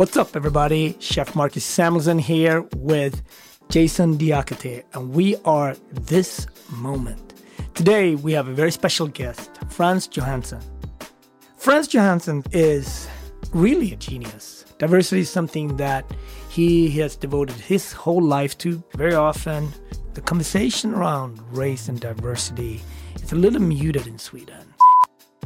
What's up, everybody? Chef Marcus Samuelsson here with Jason Diakite, and we are This Moment. Today, we have a very special guest, Frans Johansson. Frans Johansson is really a genius. Diversity is something that he has devoted his whole life to. Very often, the conversation around race and diversity is a little muted in Sweden.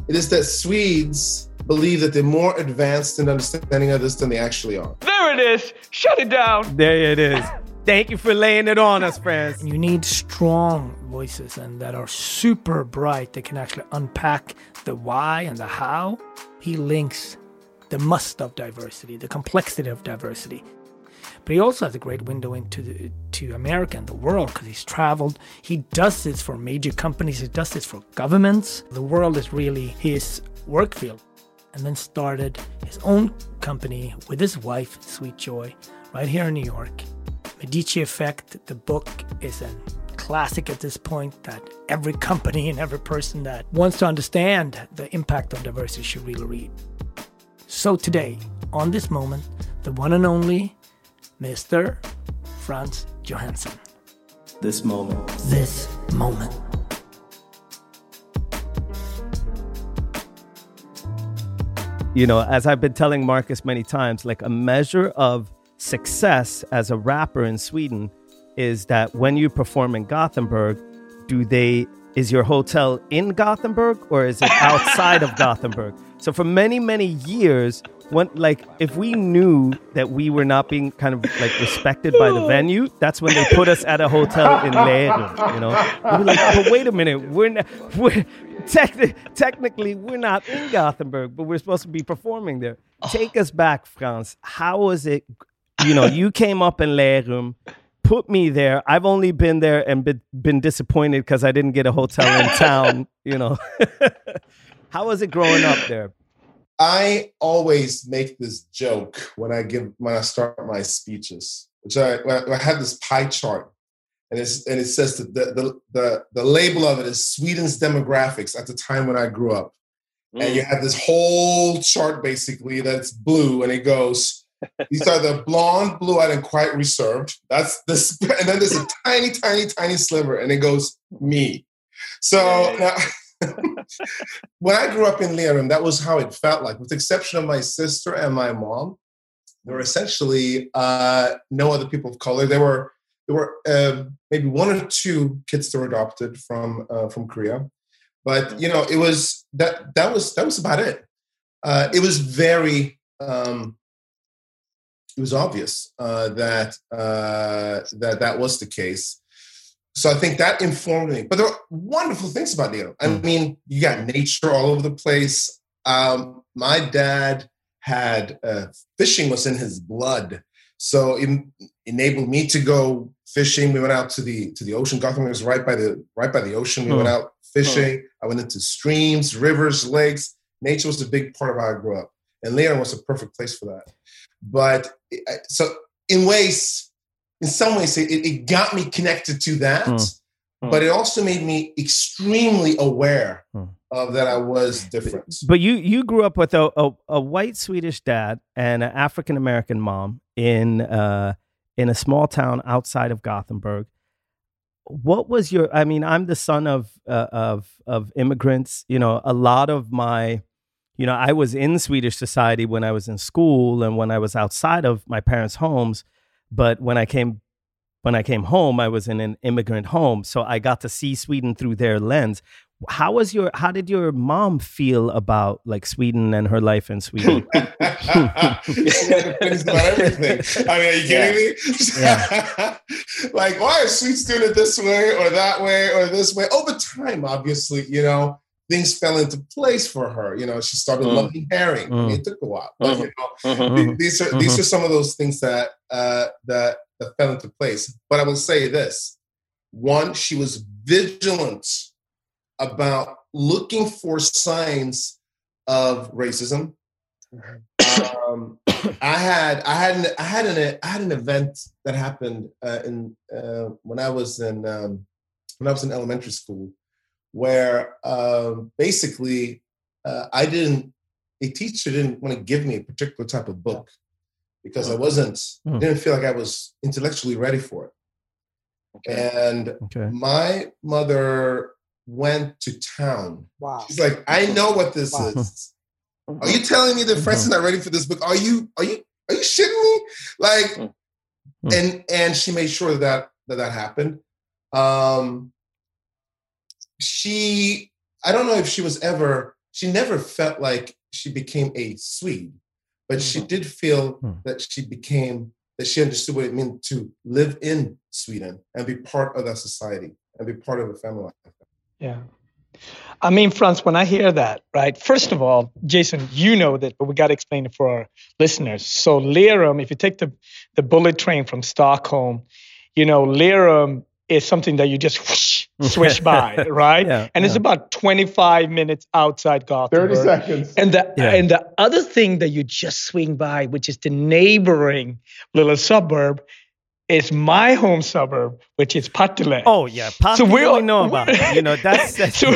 It is that Swedes believe that they're more advanced in understanding of this than they actually are. There it is. Shut it down. There it is. Thank you for laying it on us, friends. You need strong voices and that are super bright that can actually unpack the why and the how. He links the must of diversity, the complexity of diversity. But he also has a great window into the, to America and the world because he's traveled. He does this for major companies. He does this for governments. The world is really his work field and then started his own company with his wife, Sweet Joy, right here in New York. Medici Effect, the book is a classic at this point that every company and every person that wants to understand the impact of diversity should really read. So today, on this moment, the one and only Mr. Frans Johansson. This moment. This moment. You know, as I've been telling Marcus many times, like a measure of success as a rapper in Sweden is that when you perform in Gothenburg, do they is your hotel in Gothenburg or is it outside of Gothenburg? So for many many years, when like if we knew that we were not being kind of like respected by the venue, that's when they put us at a hotel in Lerum. You know, we'd be like, but wait a minute, we're not, we're techni- technically we're not in Gothenburg, but we're supposed to be performing there. Take us back, Frans. How was it? You know, you came up in Lerum, put me there. I've only been there and been, been disappointed because I didn't get a hotel in town. You know, how was it growing up there? I always make this joke when I give when I start my speeches, which I, I have this pie chart, and it's and it says that the, the the the label of it is Sweden's demographics at the time when I grew up, mm. and you have this whole chart basically that's blue, and it goes. These are the blonde, blue-eyed, and quiet reserved. That's this, and then there's a tiny, tiny, tiny sliver, and it goes me. So now, when I grew up in Lerum, that was how it felt like, with the exception of my sister and my mom. There were essentially uh, no other people of color. There were there were uh, maybe one or two kids that were adopted from uh, from Korea, but you know it was that that was that was about it. Uh, it was very um, it was obvious uh, that uh, that that was the case so I think that informed me. But there are wonderful things about Lerum. I hmm. mean, you got nature all over the place. Um, my dad had uh, fishing was in his blood, so it enabled me to go fishing. We went out to the to the ocean. Gotham was right by the right by the ocean. We went out fishing. I went into streams, rivers, lakes. Nature was a big part of how I grew up, and Lerum was a perfect place for that. But so in ways, in some ways, it, it got me connected to that. Mm. Mm. But it also made me extremely aware mm. of that I was different. But you you grew up with a, a, a white Swedish dad and an African American mom in uh, in a small town outside of Gothenburg. What was your? I mean, I'm the son of uh, of of immigrants. You know, a lot of my you know, I was in Swedish society when I was in school and when I was outside of my parents' homes. But when I came when I came home, I was in an immigrant home, so I got to see Sweden through their lens. How was your how did your mom feel about like Sweden and her life in Sweden? about everything. I mean, are you kidding me? Yeah. like, why is Sweden doing it this way or that way or this way? Over time, obviously, you know, things fell into place for her. You know, she started mm. loving herring. Mm. I mean, it took a while, but you know, mm-hmm. these are these mm-hmm. are some of those things that uh, that that fell into place. But I will say this: one, she was vigilant about looking for signs of racism. Um, I had I had an, I had an I had an event that happened uh, in uh, when I was in um, when I was in elementary school where um, basically uh, I didn't, a teacher didn't want to give me a particular type of book. because I wasn't, Mm. didn't feel like I was intellectually ready for it. Okay. And Okay. my mother went to town. Wow. She's like, I know what this Wow. is. Are you telling me that Francis is not ready for this book? Are you are you are you shitting me? Like, Mm. and and she made sure that that that happened. Um, she I don't know if she was ever she never felt like she became a Swede, but she did feel Mm. that she became that she understood what it meant to live in Sweden and be part of that society and be part of a family. Yeah. I mean, Frans, when I hear that, right? First of all, Jason, you know that, but we got to explain it for our listeners. So, Lerum, if you take the, the bullet train from Stockholm, you know, Lerum is something that you just whoosh, swish by, right? Yeah, and it's about 25 minutes outside Gothenburg. seconds. And the Yeah. and the other thing that you just swing by, which is the neighboring little suburb, is my home suburb, which is Partille. Oh yeah, Pop, So so we're- know about it. You know that's, that's so,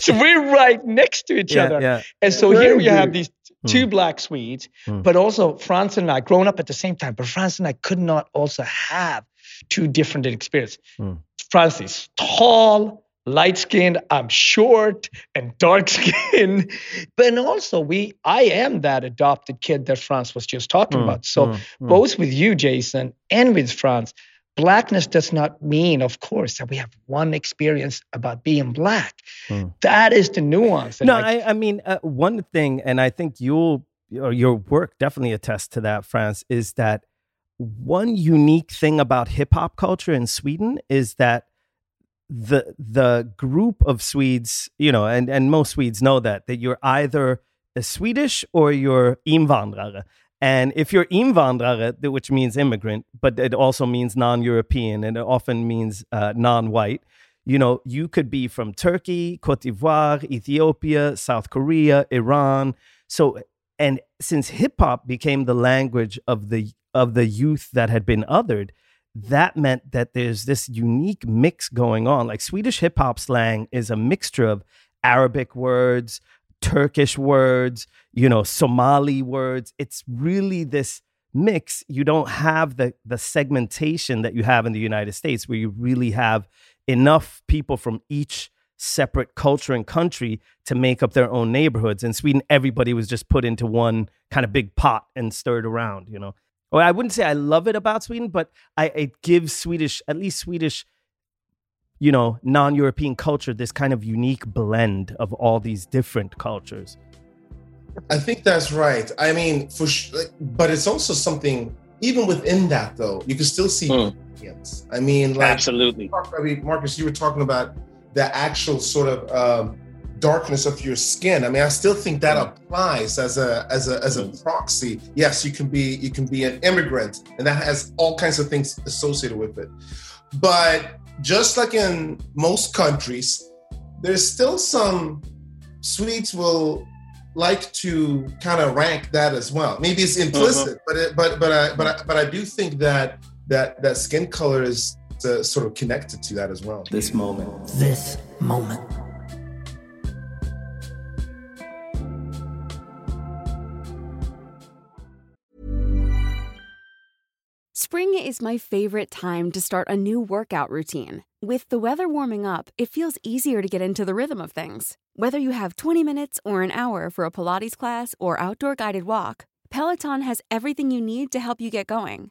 so we're right next to each yeah, other. yeah. And so here we have these two black Swedes, Hmm. but also Frans and I, grown up at the same time, but Frans and I could not also have two different experiences. Hmm. Frans is tall, light skinned, I'm short and dark skinned. But also we I am that adopted kid that Frans was just talking Hmm, about. So hmm, hmm. both with you, Jason, and with Frans, blackness does not mean, of course, that we have one experience about being black. Hmm. That is the nuance. No, I- I, I mean uh, one thing, and I think you'll your work definitely attests to that, Frans, is that one unique thing about hip hop culture in Sweden is that the the group of Swedes, you know, and and most Swedes know that that you're either a Swedish or you're invandrare. And if you're invandrare, which means immigrant, but it also means non-European, and it often means uh, non-white. You know, you could be from Turkey, Cote d'Ivoire, Ethiopia, South Korea, Iran. So, and since hip hop became the language of the of the youth that had been othered, that meant that there's this unique mix going on. Like Swedish hip hop slang is a mixture of Arabic words, Turkish words, you know, Somali words. It's really this mix. You don't have the the segmentation that you have in the United States, where you really have enough people from each separate culture and country to make up their own neighborhoods. In Sweden, everybody was just put into one kind of big pot and stirred around, you know. Well, I wouldn't say I love it about Sweden, but I it gives Swedish, at least Swedish, you know, non-European culture this kind of unique blend of all these different cultures. I think that's right. I mean, for sh- like, but it's also something. Even within that, though, you can still see hmm. variants. I mean, like Absolutely. I mean, Marcus, you were talking about the actual sort of um, darkness of your skin. I mean, I still think that mm. applies as a as a as a mm. proxy. Yes, you can be you can be an immigrant, and that has all kinds of things associated with it. But just like in most countries, there's still some Swedes will like to kind of rank that as well. Maybe it's uh-huh. implicit, but it, but but I but I, but I do think that that that skin color is uh, sort of connected to that as well. This moment. This moment. Spring is my favorite time to start a new workout routine. With the weather warming up, it feels easier to get into the rhythm of things. Whether you have 20 minutes or an hour for a Pilates class or outdoor guided walk, Peloton has everything you need to help you get going.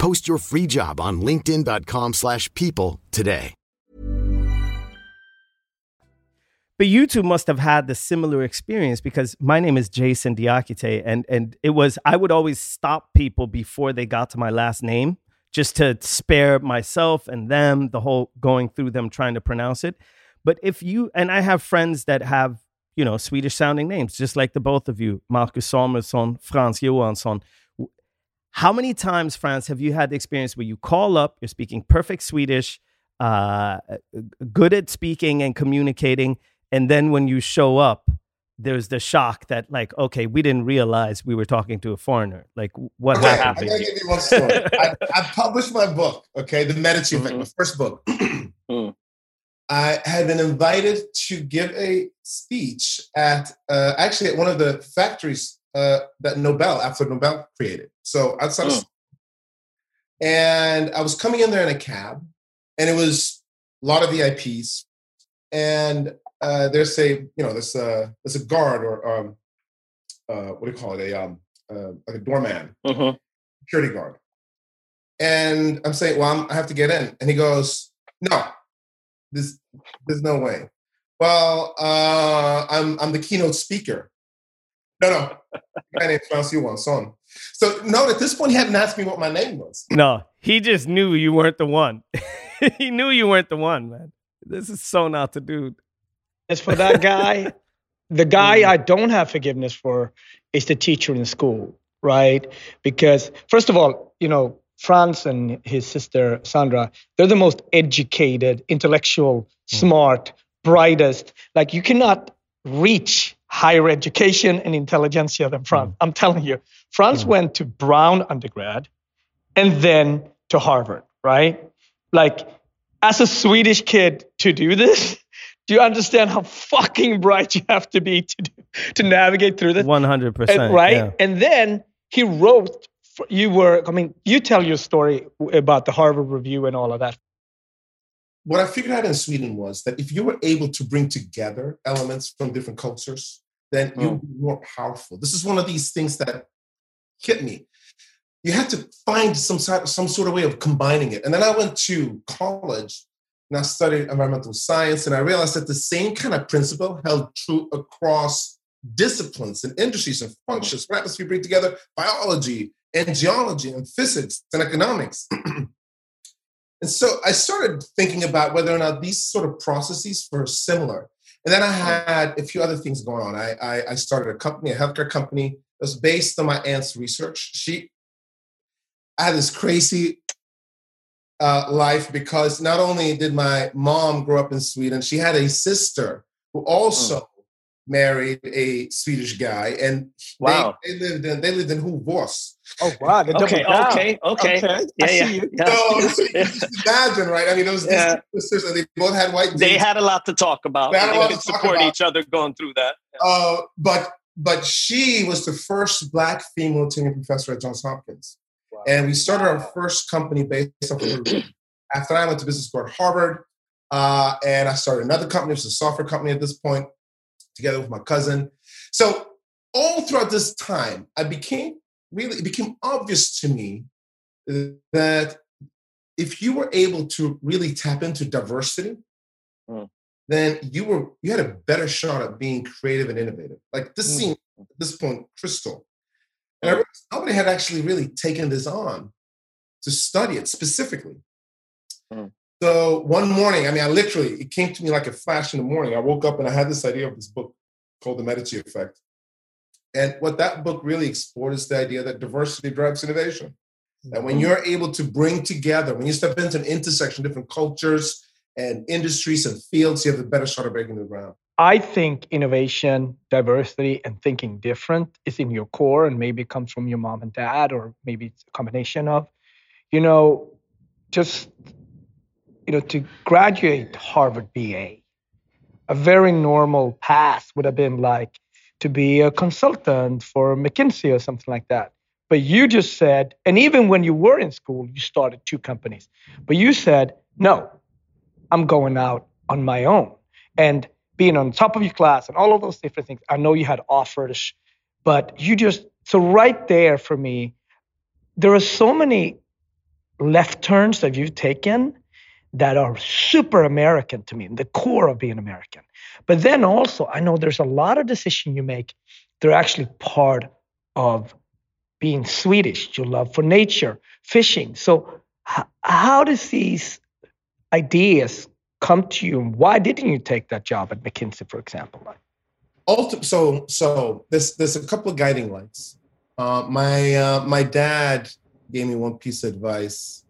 Post your free job on linkedin.com/people slash people today. But you two must have had the similar experience because my name is Jason Diakite, and and it was I would always stop people before they got to my last name just to spare myself and them the whole going through them trying to pronounce it. But if you and I have friends that have you know Swedish sounding names, just like the both of you, Marcus Samuelsson, Frans Johansson. How many times, Frans, have you had the experience where you call up, you're speaking perfect Swedish, uh, good at speaking and communicating, and then when you show up, there's the shock that like, okay, we didn't realize we were talking to a foreigner. Like, what Okay, happened? I'm gonna give you one story. I, I published my book, okay, The Medici Effect, my first book. Mm. I had been invited to give a speech at uh, actually at one of the factories uh, that Nobel, after Nobel created. So outside of Mm. and I was coming in there in a cab, and it was a lot of VIPs, and uh, there's a you know there's a there's a guard or um, uh, what do you call it a um, uh, like a doorman Mhm. security guard. And I'm saying, well, I'm, I have to get in. And he goes, no, this, there's no way. Well, uh, I'm, I'm the keynote speaker. No, no, my name's Francis Johansson. So note at this point, he hadn't asked me what my name was. No, he just knew you weren't the one. he knew you weren't the one, man. This is so not the dude. As for that guy, the guy mm. I don't have forgiveness for is the teacher in school, right? Because first of all, you know, Frans and his sister Sandra, they're the most educated, intellectual, mm. smart, brightest. Like you cannot reach higher education and intelligentsia than Frans. Hmm. I'm telling you. Frans hmm. went to Brown undergrad and then to Harvard, right? Like as a Swedish kid to do this, do you understand how fucking bright you have to be to do, to navigate through this? One hundred percent. right? Yeah. And then he wrote. You were. I mean, you tell your story about the Harvard Review and all of that. What I figured out in Sweden was that if you were able to bring together elements from different cultures, then you'll mm. be more powerful. This is one of these things that hit me. You had to find some sort, some sort of way of combining it. And then I went to college and I studied environmental science, and I realized that the same kind of principle held true across disciplines and industries and mm. functions. What happens if you bring together biology and geology and physics and economics? and so I started thinking about whether or not these sort of processes were similar. And then I had a few other things going on. I, I, I started a company, a healthcare company that was based on my aunt's research. She, I had this crazy uh, life because not only did my mom grow up in Sweden, she had a sister who also married a Swedish guy, and Wow. they, they lived in they lived in Hovås. Oh wow! Okay, okay, okay. Okay, Yeah, I yeah, see you. yeah. So, so you just imagine, right? I mean, it was these Yeah. sisters, and they both had white. They had a lot to talk about. They had a They could to support about. each other going through that. Uh, but but she was the first black female tenure professor at Johns Hopkins, and we started our first company based off of her. After I went to business school at Harvard, uh, and I started another company. It was a software company at this point, together with my cousin. So all throughout this time, I became really it became obvious to me that if you were able to really tap into diversity, Mm. then you were you had a better shot at being creative and innovative. Like this Mm. seemed at this point crystal. And I realized nobody had actually really taken this on to study it specifically. Mm. So one morning, I mean, I literally, it came to me like a flash in the morning. I woke up and I had this idea of this book called The Medici Effect. And what that book really explored is the idea that diversity drives innovation. That when mm-hmm. you're able to bring together, when you step into an intersection, different cultures and industries and fields, you have a better shot of breaking the ground. I think innovation, diversity, and thinking different is in your core, and maybe it comes from your mom and dad, or maybe it's a combination of, you know, just, you know, to graduate Harvard BA, a very normal path would have been like to be a consultant for McKinsey or something like that. But you just said, and even when you were in school, you started two companies, but you said, no, I'm going out on my own. And being on top of your class and all of those different things. I know you had offers, but you just, so right there for me, there are so many left turns that you've taken that are super American to me, the core of being American. But then also, I know there's a lot of decisions you make that are actually part of being Swedish, your love for nature, fishing. So, h- how does these ideas come to you and why didn't you take that job at McKinsey, for example? So so there's there's a couple of guiding lights. Uh, my uh, my dad gave me one piece of advice,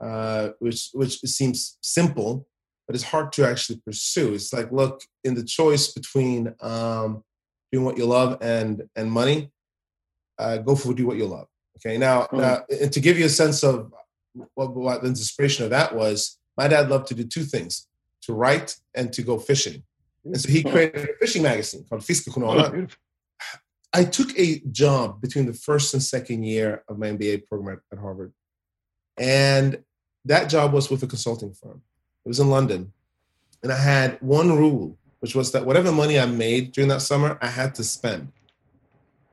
uh, which which seems simple, but it's hard to actually pursue. It's like, look, in the choice between um, doing what you love and and money, uh, go for do what you love. Okay. Now, Mm. now, and to give you a sense of what, what the inspiration of that was, my dad loved to do two things: to write and to go fishing. And so he created a fishing magazine called Fiskejournalen. I took a job between the first and second year of my MBA program at, at Harvard. And that job was with a consulting firm. It was in London. And I had one rule, which was that whatever money I made during that summer, I had to spend.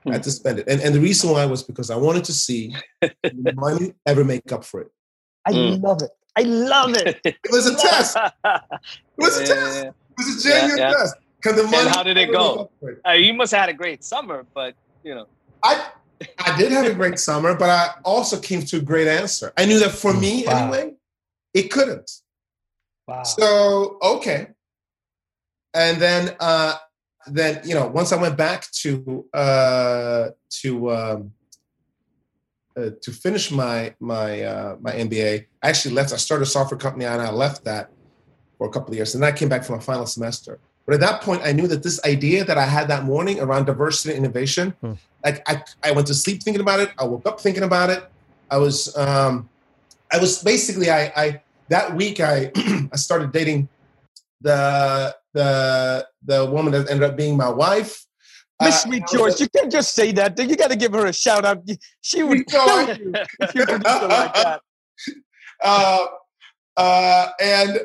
I had to spend it. And, and the reason why was because I wanted to see the money ever make up for it. I Mm. love it. I love it. It was a test. It was a test. It was a Yeah, genuine yeah. test. Can the money how did it go? make up for it? Uh, you must have had a great summer, but you know. I I did have a great summer, but I also came to a great answer. I knew that for me Wow. anyway, it couldn't. Wow. So okay. And then uh then you know, once I went back to uh to um uh, to finish my my uh, my MBA, I actually left. I started a software company and I left that for a couple of years. And then I came back for my final semester. But at that point, I knew that this idea that I had that morning around diversity and innovation, Hmm. like I, I went to sleep thinking about it. I woke up thinking about it. I was um, I was basically I, I that week I I started dating the the the woman that ended up being my wife. Miss Uh, Sweet Joy, you can't just say that. You got to give her a shout out. She would kill you if you introduced her like that. uh, uh, and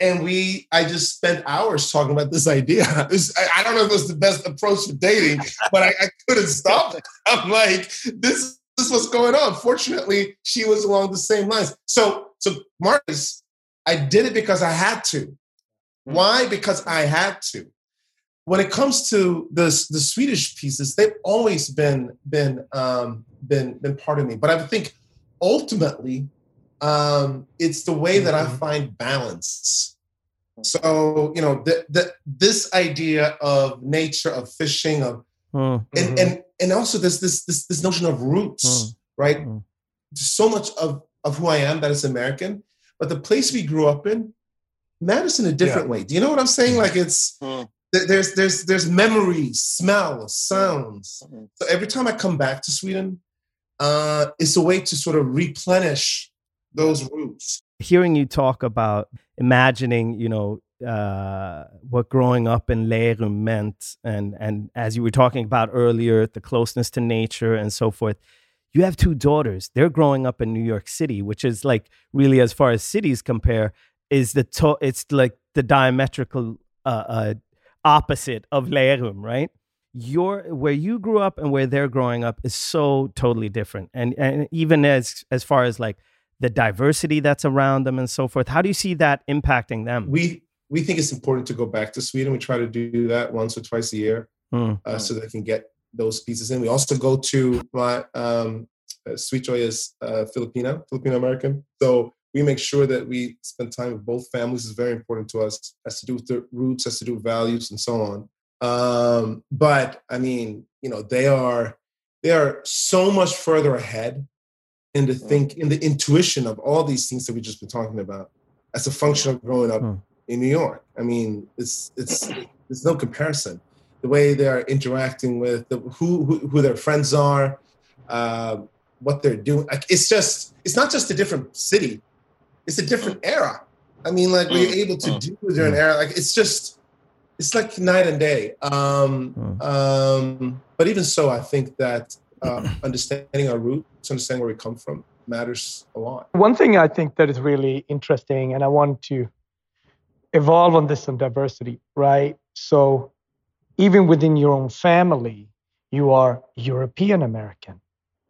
and we I just spent hours talking about this idea. Was- I, don't know if it was the best approach for dating, but I, I couldn't stop it. I'm like, this, this is what's going on. Fortunately, she was along the same lines. So so Marcus, I did it because I had to. Why? Because I had to. When it comes to the the Swedish pieces, they've always been been um, been been part of me. But I think ultimately, um, it's the way that I find balance. So you know, the, the, this idea of nature, of fishing, of Mm, and and and also this this this this notion of roots, Mm. right? Mm. So much of of who I am that is American, but the place we grew up in matters in a different way. Do you know what I'm saying? Like it's Mm. th- there's there's there's memories, smells, sounds. Mhm. So every time I come back to Sweden, uh, it's a way to sort of replenish those roots. hearing you talk about imagining, you know, uh, what growing up in Lerum meant, and and as you were talking about earlier, the closeness to nature and so forth. You have two daughters. They're growing up in New York City, which is like really, as far as cities compare, is the to- it's like the diametrical uh, uh, opposite of Lerum, right? Your where you grew up and where they're growing up is so totally different, and and even as as far as like the diversity that's around them and so forth. How do you see that impacting them? We we think it's important to go back to Sweden. We try to do that once or twice a year. Hmm. uh, so they can get those pieces in. We also go to my um, uh, Sweet Joy is uh, Filipino, Filipino American. So we make sure that we spend time with both families. is very important to us. Has to do with the roots, has to do with values, and so on. Um, but I mean, you know, they are they are so much further ahead in the think in the intuition of all these things that we've just been talking about as a function of growing up Hmm. in New York. I mean, it's it's there's no comparison the way they are interacting with the, who, who who their friends are, uh, what they're doing. Like it's just it's not just a different city; it's a different era. I mean, like we're Mm, able to mm, do during era. Like it's just it's like night and day. Um, Mm. um, but even so, I think that uh, understanding our roots, understanding where we come from, matters a lot. One thing I think that is really interesting, and I want to evolve on this on diversity, right? So, even within your own family, you are European American,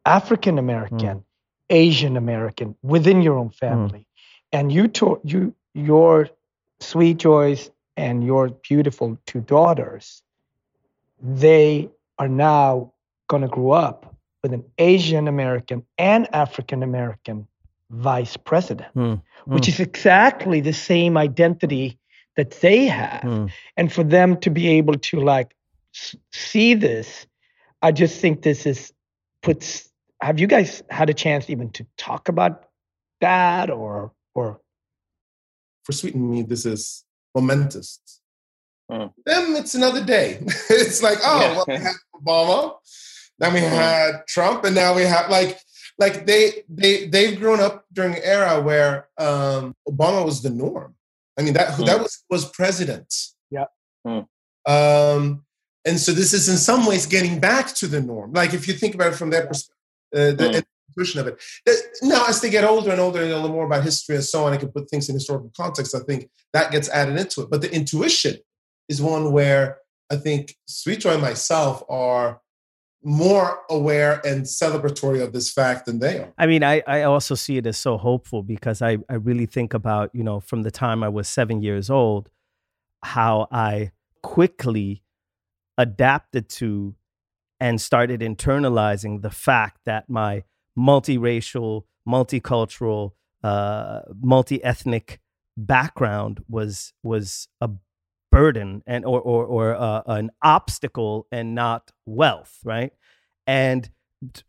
African American, hmm. Asian American within your own family, hmm. and you to, you your sweet joys and your beautiful two daughters, they are now going to grow up with an Asian American and African American vice president, Hmm. which is exactly the same identity that they have. Hmm. And for them to be able to like s- see this, I just think this is puts have you guys had a chance even to talk about that or or for Sweet and Me, this is momentous. Mm. Then it's another day. it's like, oh, Yeah. well, we had Obama, then we had Trump, and now we have like, like they they they've grown up during an era where um, Obama was the norm. I mean that that was was president. Yeah. Mm. Um, and so this is in some ways getting back to the norm. Like if you think about it from their perspective, uh, the Mm. intuition of it. That- Now, as they get older and older and a little more about history and so on, I can put things in historical context. I think that gets added into it. But the intuition is one where I think Sweet Joy and myself are more aware and celebratory of this fact than they are. I mean, I, I also see it as so hopeful because I, I really think about, you know, from the time I was seven years old, how I quickly adapted to and started internalizing the fact that my multiracial, multicultural, uh, multi-ethnic background was was a burden and or or, or uh, an obstacle and not wealth, right? And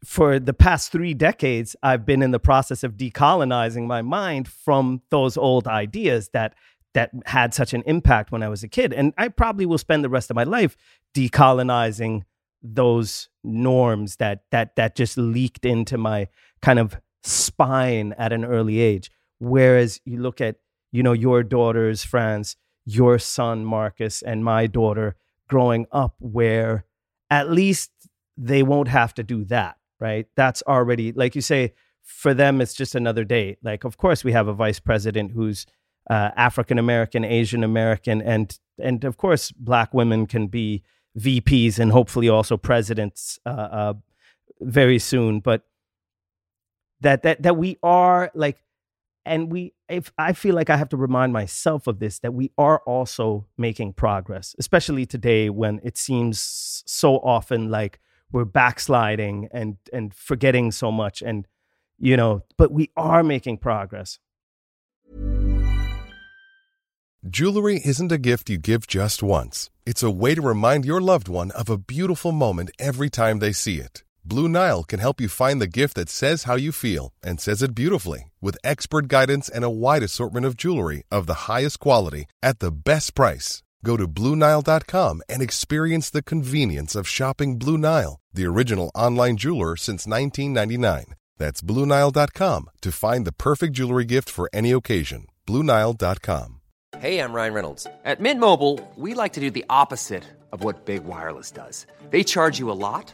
for the past three decades, I've been in the process of decolonizing my mind from those old ideas that that had such an impact when I was a kid. And I probably will spend the rest of my life decolonizing those norms that that that just leaked into my kind of spine at an early age. Whereas you look at, you know, your daughters, Frans, your son Marcus, and my daughter growing up where at least they won't have to do that, right? That's already, like you say, for them, it's just another day. Like, of course, we have a vice president who's uh, African American, Asian American, and and of course, black women can be VPs and hopefully also presidents uh, uh, very soon. But that that that we are like, and we, if I feel like I have to remind myself of this, that we are also making progress, especially today when it seems so often like we're backsliding and and forgetting so much and you know but we are making progress Jewelry isn't a gift you give just once. It's a way to remind your loved one of a beautiful moment every time they see it. Blue Nile can help you find the gift that says how you feel and says it beautifully with expert guidance and a wide assortment of jewelry of the highest quality at the best price. Go to BlueNile.com and experience the convenience of shopping Blue Nile, the original online jeweler since 1999. That's BlueNile.com to find the perfect jewelry gift for any occasion. BlueNile.com. Hey, I'm Ryan Reynolds. At Mint Mobile, we like to do the opposite of what Big Wireless does. They charge you a lot,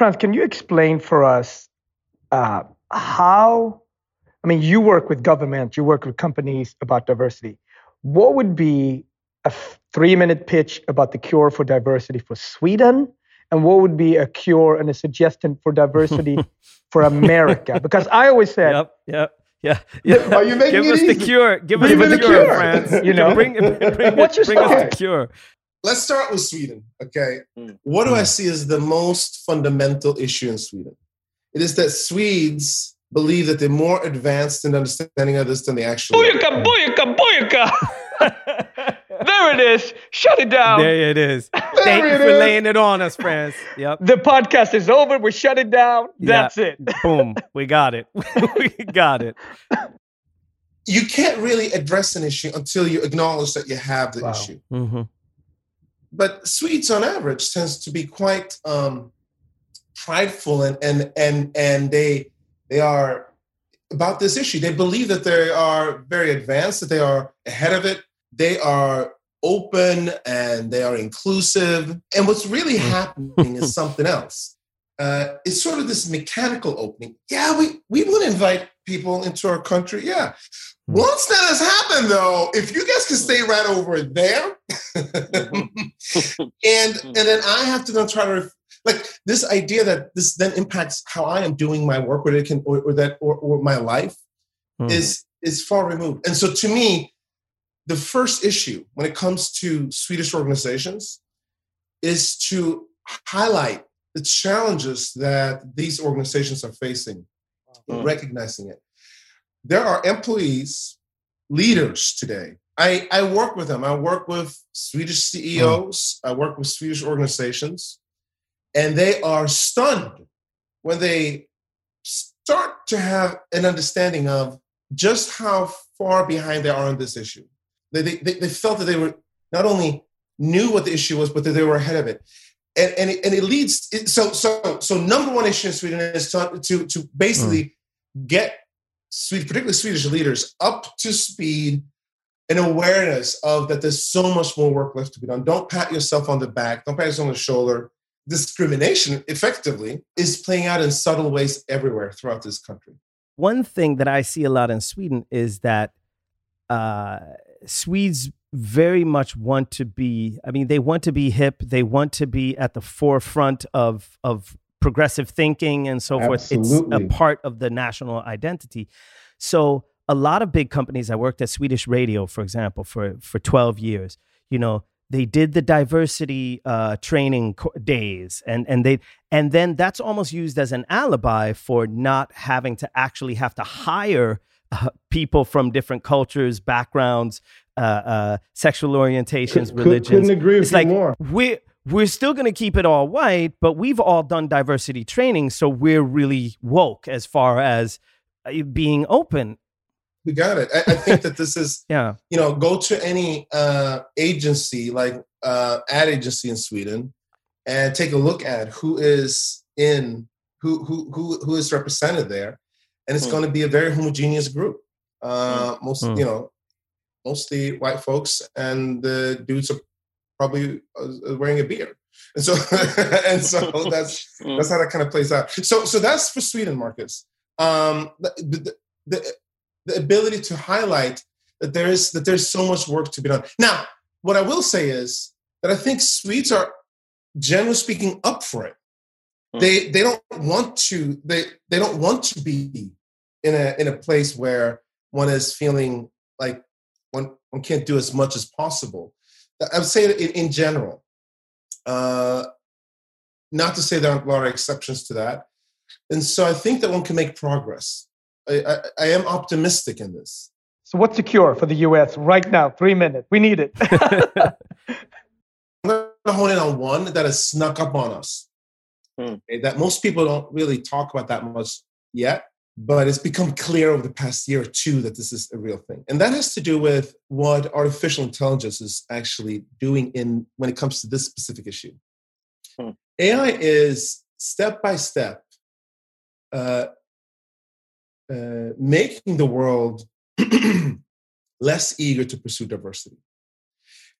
Frans, can you explain for us uh, how? I mean, you work with government, you work with companies about diversity. What would be a three-minute pitch about the cure for diversity for Sweden? And what would be a cure and a suggestion for diversity for America? Because I always said, yep, yep. Yeah, yeah. Are you making Give it us easy? the cure. Give us the the cure, cure. Frans. You know? bring, bring, What's your bring us the cure. Let's start with Sweden. Okay. Mm. What do I Mm. see as the most fundamental issue in Sweden? It is that Swedes believe that they're more advanced in understanding others than they actually are. booyaka, booyaka, booyaka. there it is. Shut it down. There it is. Thank you it for is. laying it on us, friends. Yep. the podcast is over. We shut it down. Yeah. That's it. Boom. We got it. we got it. You can't really address an issue until you acknowledge that you have the Wow. issue. hmm But Swedes, on average, tends to be quite um, prideful and and and and they they are about this issue. They believe that they are very advanced, that they are ahead of it. They are open and they are inclusive. And what's really happening is something else. Uh, it's sort of this mechanical opening. Yeah, we we want to invite people into our country. Yeah. Hmm. Once that has happened, though, if you guys can stay right over there, mm-hmm. and hmm. and then I have to then try to like this idea that this then impacts how I am doing my work, or it can, or, or that, or, or my life Mm. is is far removed. And so, to me, the first issue when it comes to Swedish organizations is to highlight the challenges that these organizations are facing, in recognizing it. There are employees, leaders today. I, I work with them. I work with Swedish CEOs. Mm. I work with Swedish organizations, and they are stunned when they start to have an understanding of just how far behind they are on this issue. They, they, they felt that they were not only knew what the issue was, but that they were ahead of it. And, and, it, and it leads, it, so, so, so number one issue in Sweden is to, to, to basically mm. Get particularly Swedish leaders up to speed and awareness of that there's so much more work left to be done. Don't pat yourself on the back. Don't pat yourself on the shoulder. Discrimination effectively is playing out in subtle ways everywhere throughout this country. One thing that I see a lot in Sweden is that uh, Swedes very much want to be. I mean, they want to be hip. They want to be at the forefront of of progressive thinking and so forth. It's a part of the national identity. So a lot of big companies. I worked at Swedish Radio, for example, for for twelve years. You know, they did the diversity uh, training co- days, and and they and then that's almost used as an alibi for not having to actually have to hire uh, people from different cultures, backgrounds, uh, uh, sexual orientations, religions. couldn't agree with it's you like more. we're we're still going to keep it all white, but we've all done diversity training, so we're really woke as far as uh, being open. We got it. I, I think that this is, Yeah. you know, go to any uh, agency like uh, ad agency in Sweden and take a look at who is in who who who, who is represented there, and it's Hmm. going to be a very homogeneous group. Uh, most Hmm. you know, mostly white folks, and the dudes are probably uh, wearing a beard, and so and so that's Mm. that's how that kind of plays out. So so that's for Sweden, Marcus. Um, the, the, the the ability to highlight that there is that there's so much work to be done. Now, what I will say is that I think Swedes are, generally speaking, up for it. Mm. They they don't want to they they don't want to be in a in a place where one is feeling like one one can't do as much as possible. I would say in, in general. Uh, not to say there aren't a lot of exceptions to that. And so I think that one can make progress. I, I, I am optimistic in this. So what's the cure for the U.S. right now? Three minutes. We need it. I'm going to hone in on one that has snuck up on us. Hmm. okay, that most people don't really talk about that much yet, but it's become clear over the past year or two that this is a real thing. And that has to do with what artificial intelligence is actually doing in when it comes to this specific issue. Hmm. AI is step by step uh, uh, making the world less eager to pursue diversity.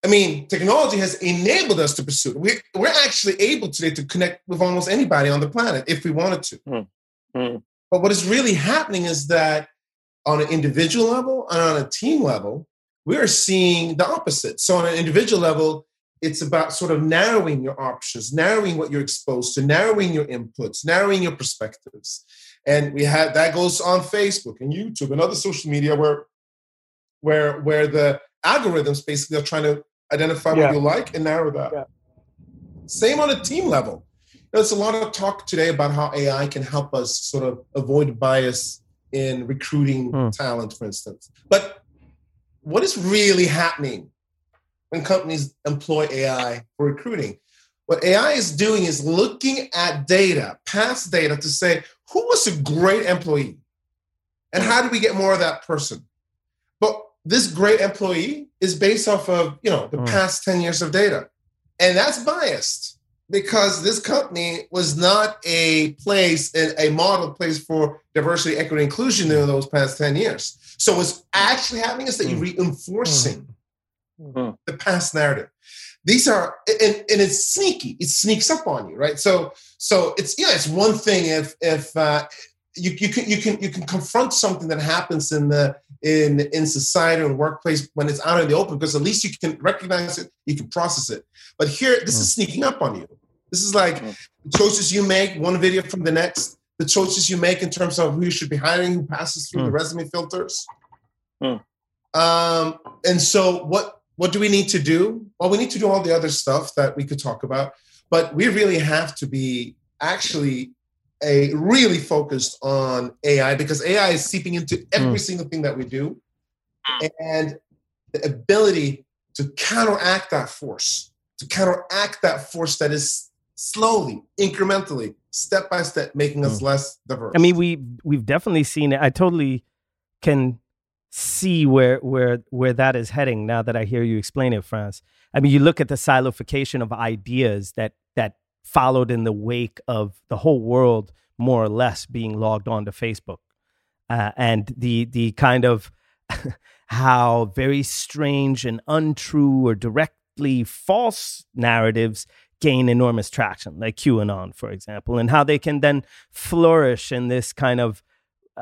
I mean, technology has enabled us to pursue it. We're, we're actually able today to connect with almost anybody on the planet if we wanted to. Mm. Mm. But what is really happening is that on an individual level and on a team level, we are seeing the opposite. So on an individual level, it's about sort of narrowing your options, narrowing what you're exposed to, narrowing your inputs, narrowing your perspectives. And we have that goes on Facebook and YouTube and other social media where where where the algorithms basically are trying to identify Yeah. what you like and narrow that. Yeah. Same on a team level. There's a lot of talk today about how AI can help us sort of avoid bias in recruiting Hmm. talent, for instance. But what is really happening when companies employ AI for recruiting? What AI is doing is looking at data, past data, to say who was a great employee and how do we get more of that person? But this great employee is based off of you know the Mm. past 10 years of data. And that's biased because this company was not a place, a a model place for diversity, equity, inclusion in those past 10 years. So what's actually happening is that you're reinforcing Mm. the past narrative. These are and, and it's sneaky. It sneaks up on you, right? So so it's yeah, it's one thing if if uh, you, you can you can you can confront something that happens in the in in society and workplace when it's out in the open because at least you can recognize it, you can process it. But here, this is sneaking up on you. This is like the choices you make one video from the next, the choices you make in terms of who you should be hiring, who passes through the resume filters. Mm. Um, and so what what do we need to do? Well, we need to do all the other stuff that we could talk about, but we really have to be actually a really focused on AI because AI is seeping into every single thing that we do, and the ability to counteract that force, to counteract that force that is slowly, incrementally, step by step, making us less diverse. I mean, we we've definitely seen it. I totally can see where where where that is heading now that I hear you explain it, Frans. I mean, you look at the silification of ideas that that followed in the wake of the whole world more or less being logged on to Facebook, uh, and the the kind of how very strange and untrue or directly false narratives gain enormous traction, like QAnon, for example, and how they can then flourish in this kind of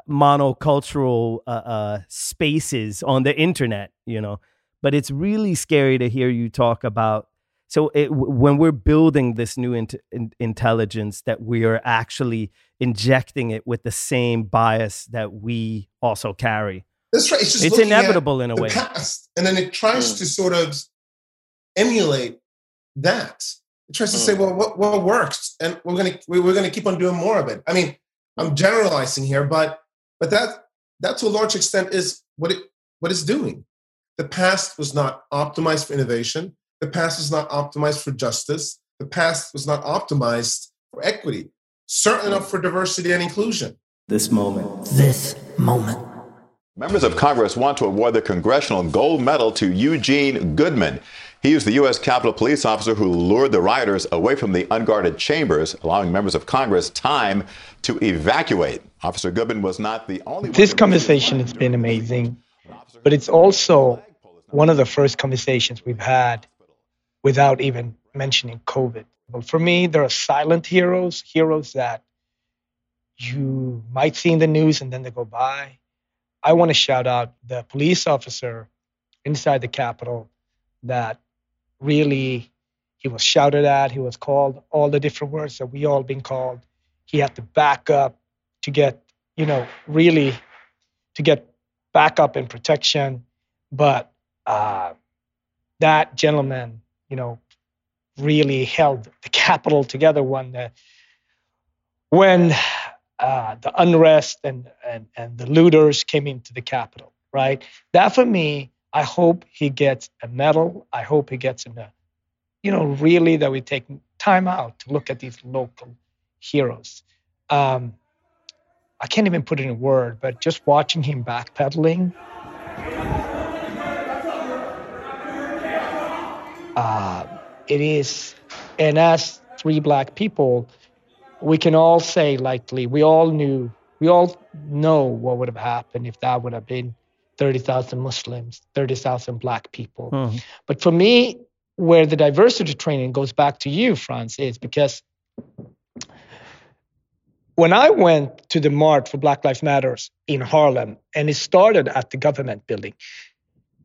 monocultural uh, uh, spaces on the internet, you know. But it's really scary to hear you talk about. So it, when we're building this new int- in- intelligence, that we are actually injecting it with the same bias that we also carry. That's right. It's just It's looking at inevitable in a the way. past, and then it tries to sort of emulate that. It tries to say, hmm. well, what what works, and we're gonna we- we're gonna keep on doing more of it. I mean, I'm generalizing here, but but that that to a large extent is what it what it's doing. The past was not optimized for innovation. The past was not optimized for justice. The past was not optimized for equity. Certainly not for diversity and inclusion. This moment. This moment. Members of Congress want to award the Congressional Gold Medal to Eugene Goodman. He was the U.S. Capitol Police officer who lured the rioters away from the unguarded chambers, allowing members of Congress time to evacuate. Officer Goodman was not the only This conversation has been amazing, but it's also one of the first conversations we've had without even mentioning COVID. But for me, there are silent heroes, heroes that you might see in the news and then they go by. I want to shout out the police officer inside the Capitol that really he was shouted at, he was called all the different words that we all been called. He had to back up to get, you know, really to get backup and protection. But uh, that gentleman, you know, really held the Capitol together when the, when uh, the unrest and, and, and the looters came into the Capitol right? That for me, I hope he gets a medal. I hope he gets a, you know, really that we take time out to look at these local heroes. Um, I can't even put it in a word, but just watching him backpedaling, uh, it is, and as three black people, we can all say likely we all knew, we all know what would have happened if that would have been 30,000 Muslims, 30,000 black people. Mhm. But for me, where the diversity training goes back to you, Frans, is because when I went to the March for Black Lives Matters in Harlem, and it started at the government building,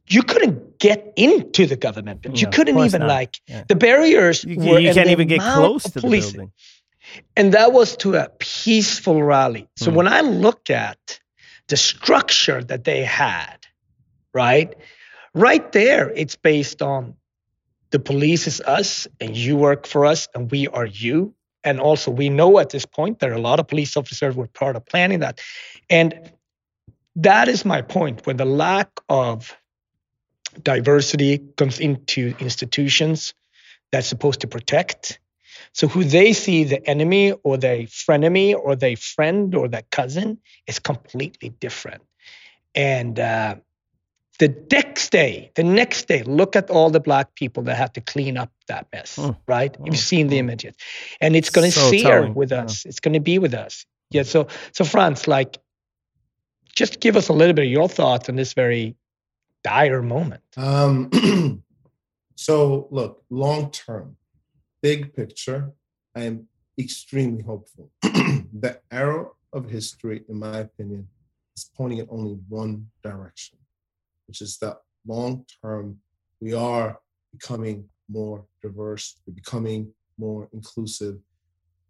you couldn't get into the government building. No, you couldn't even not. like Yeah. the barriers You, were you can't even get close to the policing. building. And that was to a peaceful rally. So Mm. when I look at the structure that they had, right? Right there, it's based on the police is us and you work for us and we are you. And also, we know at this point there are a lot of police officers were part of planning that. And that is my point. When the lack of diversity comes into institutions that's supposed to protect, so who they see the enemy or the frenemy or the friend or the cousin is completely different. And uh, the next day, the next day, look at all the black people that have to clean up that mess, Mm. right? You've seen the images, and it's going to So sear telling, with yeah. us. It's going to be with us. Yeah. So, so Frans, like, just give us a little bit of your thoughts on this very dire moment. Um, so look, long term, big picture, I am extremely hopeful. the arrow of history, in my opinion, is pointing in only one direction, which is that long term, we are becoming more diverse, we're becoming more inclusive,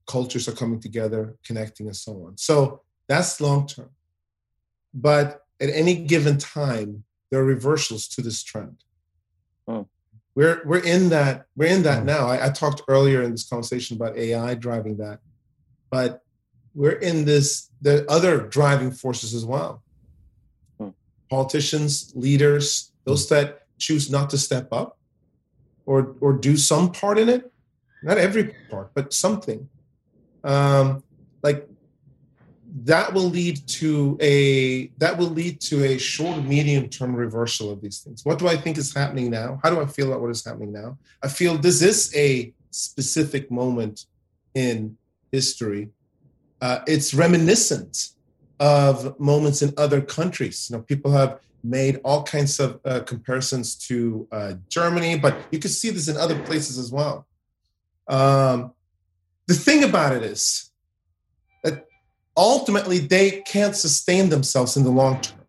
cultures are coming together, connecting, and so on. So that's long term. But at any given time, there are reversals to this trend. Hmm. We're we're in that we're in that Hmm. now. I, I talked earlier in this conversation about AI driving that, but we're in this the other driving forces as well. Hmm. Politicians, leaders, those that choose not to step up or or do some part in it, not every part, but something. Um, like that will lead to a that will lead to a short medium term reversal of these things. What do i think is happening now? How do i feel about what is happening now? I feel this is a specific moment in history. Uh, it's reminiscent of moments in other countries. You know people have made all kinds of uh, comparisons to uh, germany but you can see this in other places as well. Um, the thing about it is ultimately they can't sustain themselves in the long term.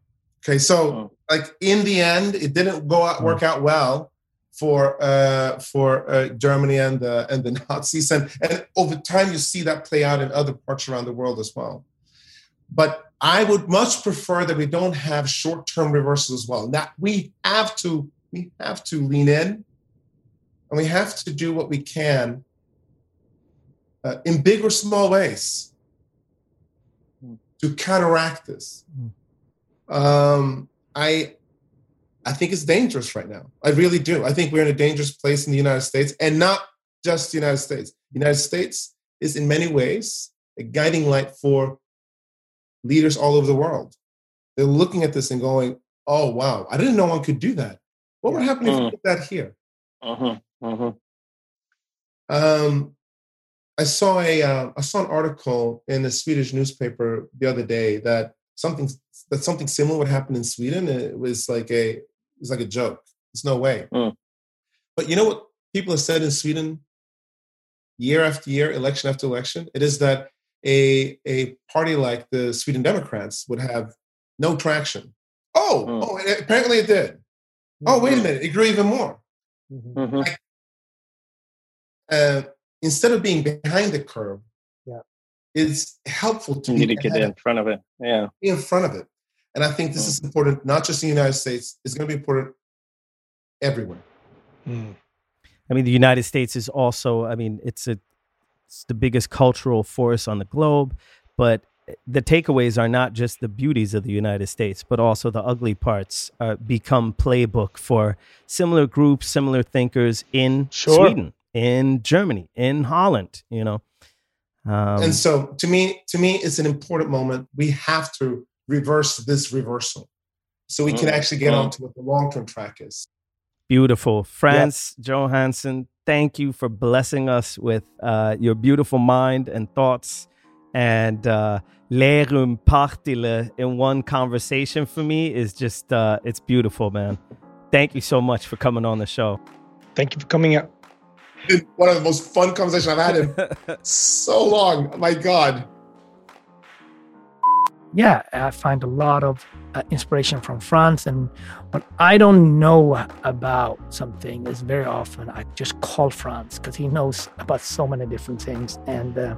Okay, so like in the end, it didn't go out work out well for uh, for uh, Germany and the and the Nazis, and and over time you see that play out in other parts around the world as well. But I would much prefer that we don't have short term reversals as well. That we have to we have to lean in, and we have to do what we can uh, in big or small ways to counteract this. Um, I I think it's dangerous right now. I really do. I think we're in a dangerous place in the United States, and not just the United States. The United States is in many ways a guiding light for leaders all over the world. They're looking at this and going, "Oh wow, I didn't know one could do that. What would happen if we Mm. did that here?" Uh-huh. Uh-huh. Um, I saw a uh, I saw an article in a Swedish newspaper the other day that something that something similar would happen in Sweden. It was like a it was like a joke. There's no way. Mm. But you know what people have said in Sweden, year after year, election after election, it is that a a party like the Sweden Democrats would have no traction. Oh, Mm. oh, and apparently it did. Oh, wait a minute, it grew even more Mhm. uh, instead of being behind the curve, Yeah. it's helpful to You be need to get in front of it. Yeah. be in front of it. And I think this hmm. is important, not just in the United States, it's going to be important everywhere. Hmm. I mean, the United States is also, I mean, it's a it's the biggest cultural force on the globe, but eh, the takeaways are not just the beauties of the United States, but also the ugly parts uh, become playbook for similar groups, similar thinkers in Sure. Sweden, in Germany, in Holland, you know. Um, and so to me, to me, it's an important moment. We have to reverse this reversal so we can Mm, actually get mm. on to what the long-term track is. Beautiful. Frans Johansson, thank you for blessing us with uh, your beautiful mind and thoughts and uh, Lerum Partille in one conversation for me is just uh, it's beautiful, man. Thank you so much for coming on the show. Thank you for coming out. One of the most fun conversations I've had in so long. Oh my God. Yeah, I find a lot of uh, inspiration from Frans. And when I don't know about something, is very often I just call Frans because he knows about so many different things. And uh,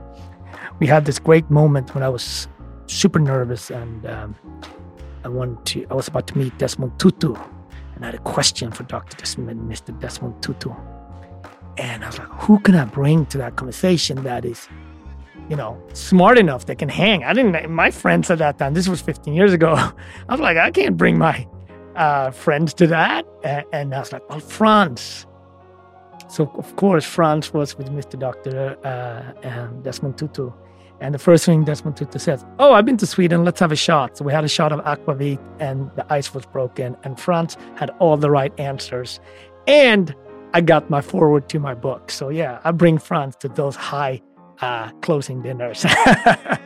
we had this great moment when I was super nervous and um, I wanted to. I was about to meet Desmond Tutu, and I had a question for Dr. Desmond, Mr. Desmond Tutu. And I was like, who can I bring to that conversation that is, you know, smart enough that can hang? I didn't. My friends at that time. This was 15 years ago. I was like, I can't bring my uh, friends to that. And, I was like, well, Frans. So of course, Frans was with Mr. Doctor uh, Desmond Tutu. And the first thing Desmond Tutu says, Oh, I've been to Sweden, let's have a shot. So we had a shot of aquavit and the ice was broken. And Frans had all the right answers. And I got my foreword to my book. So yeah, I bring Frans to those high uh, closing dinners.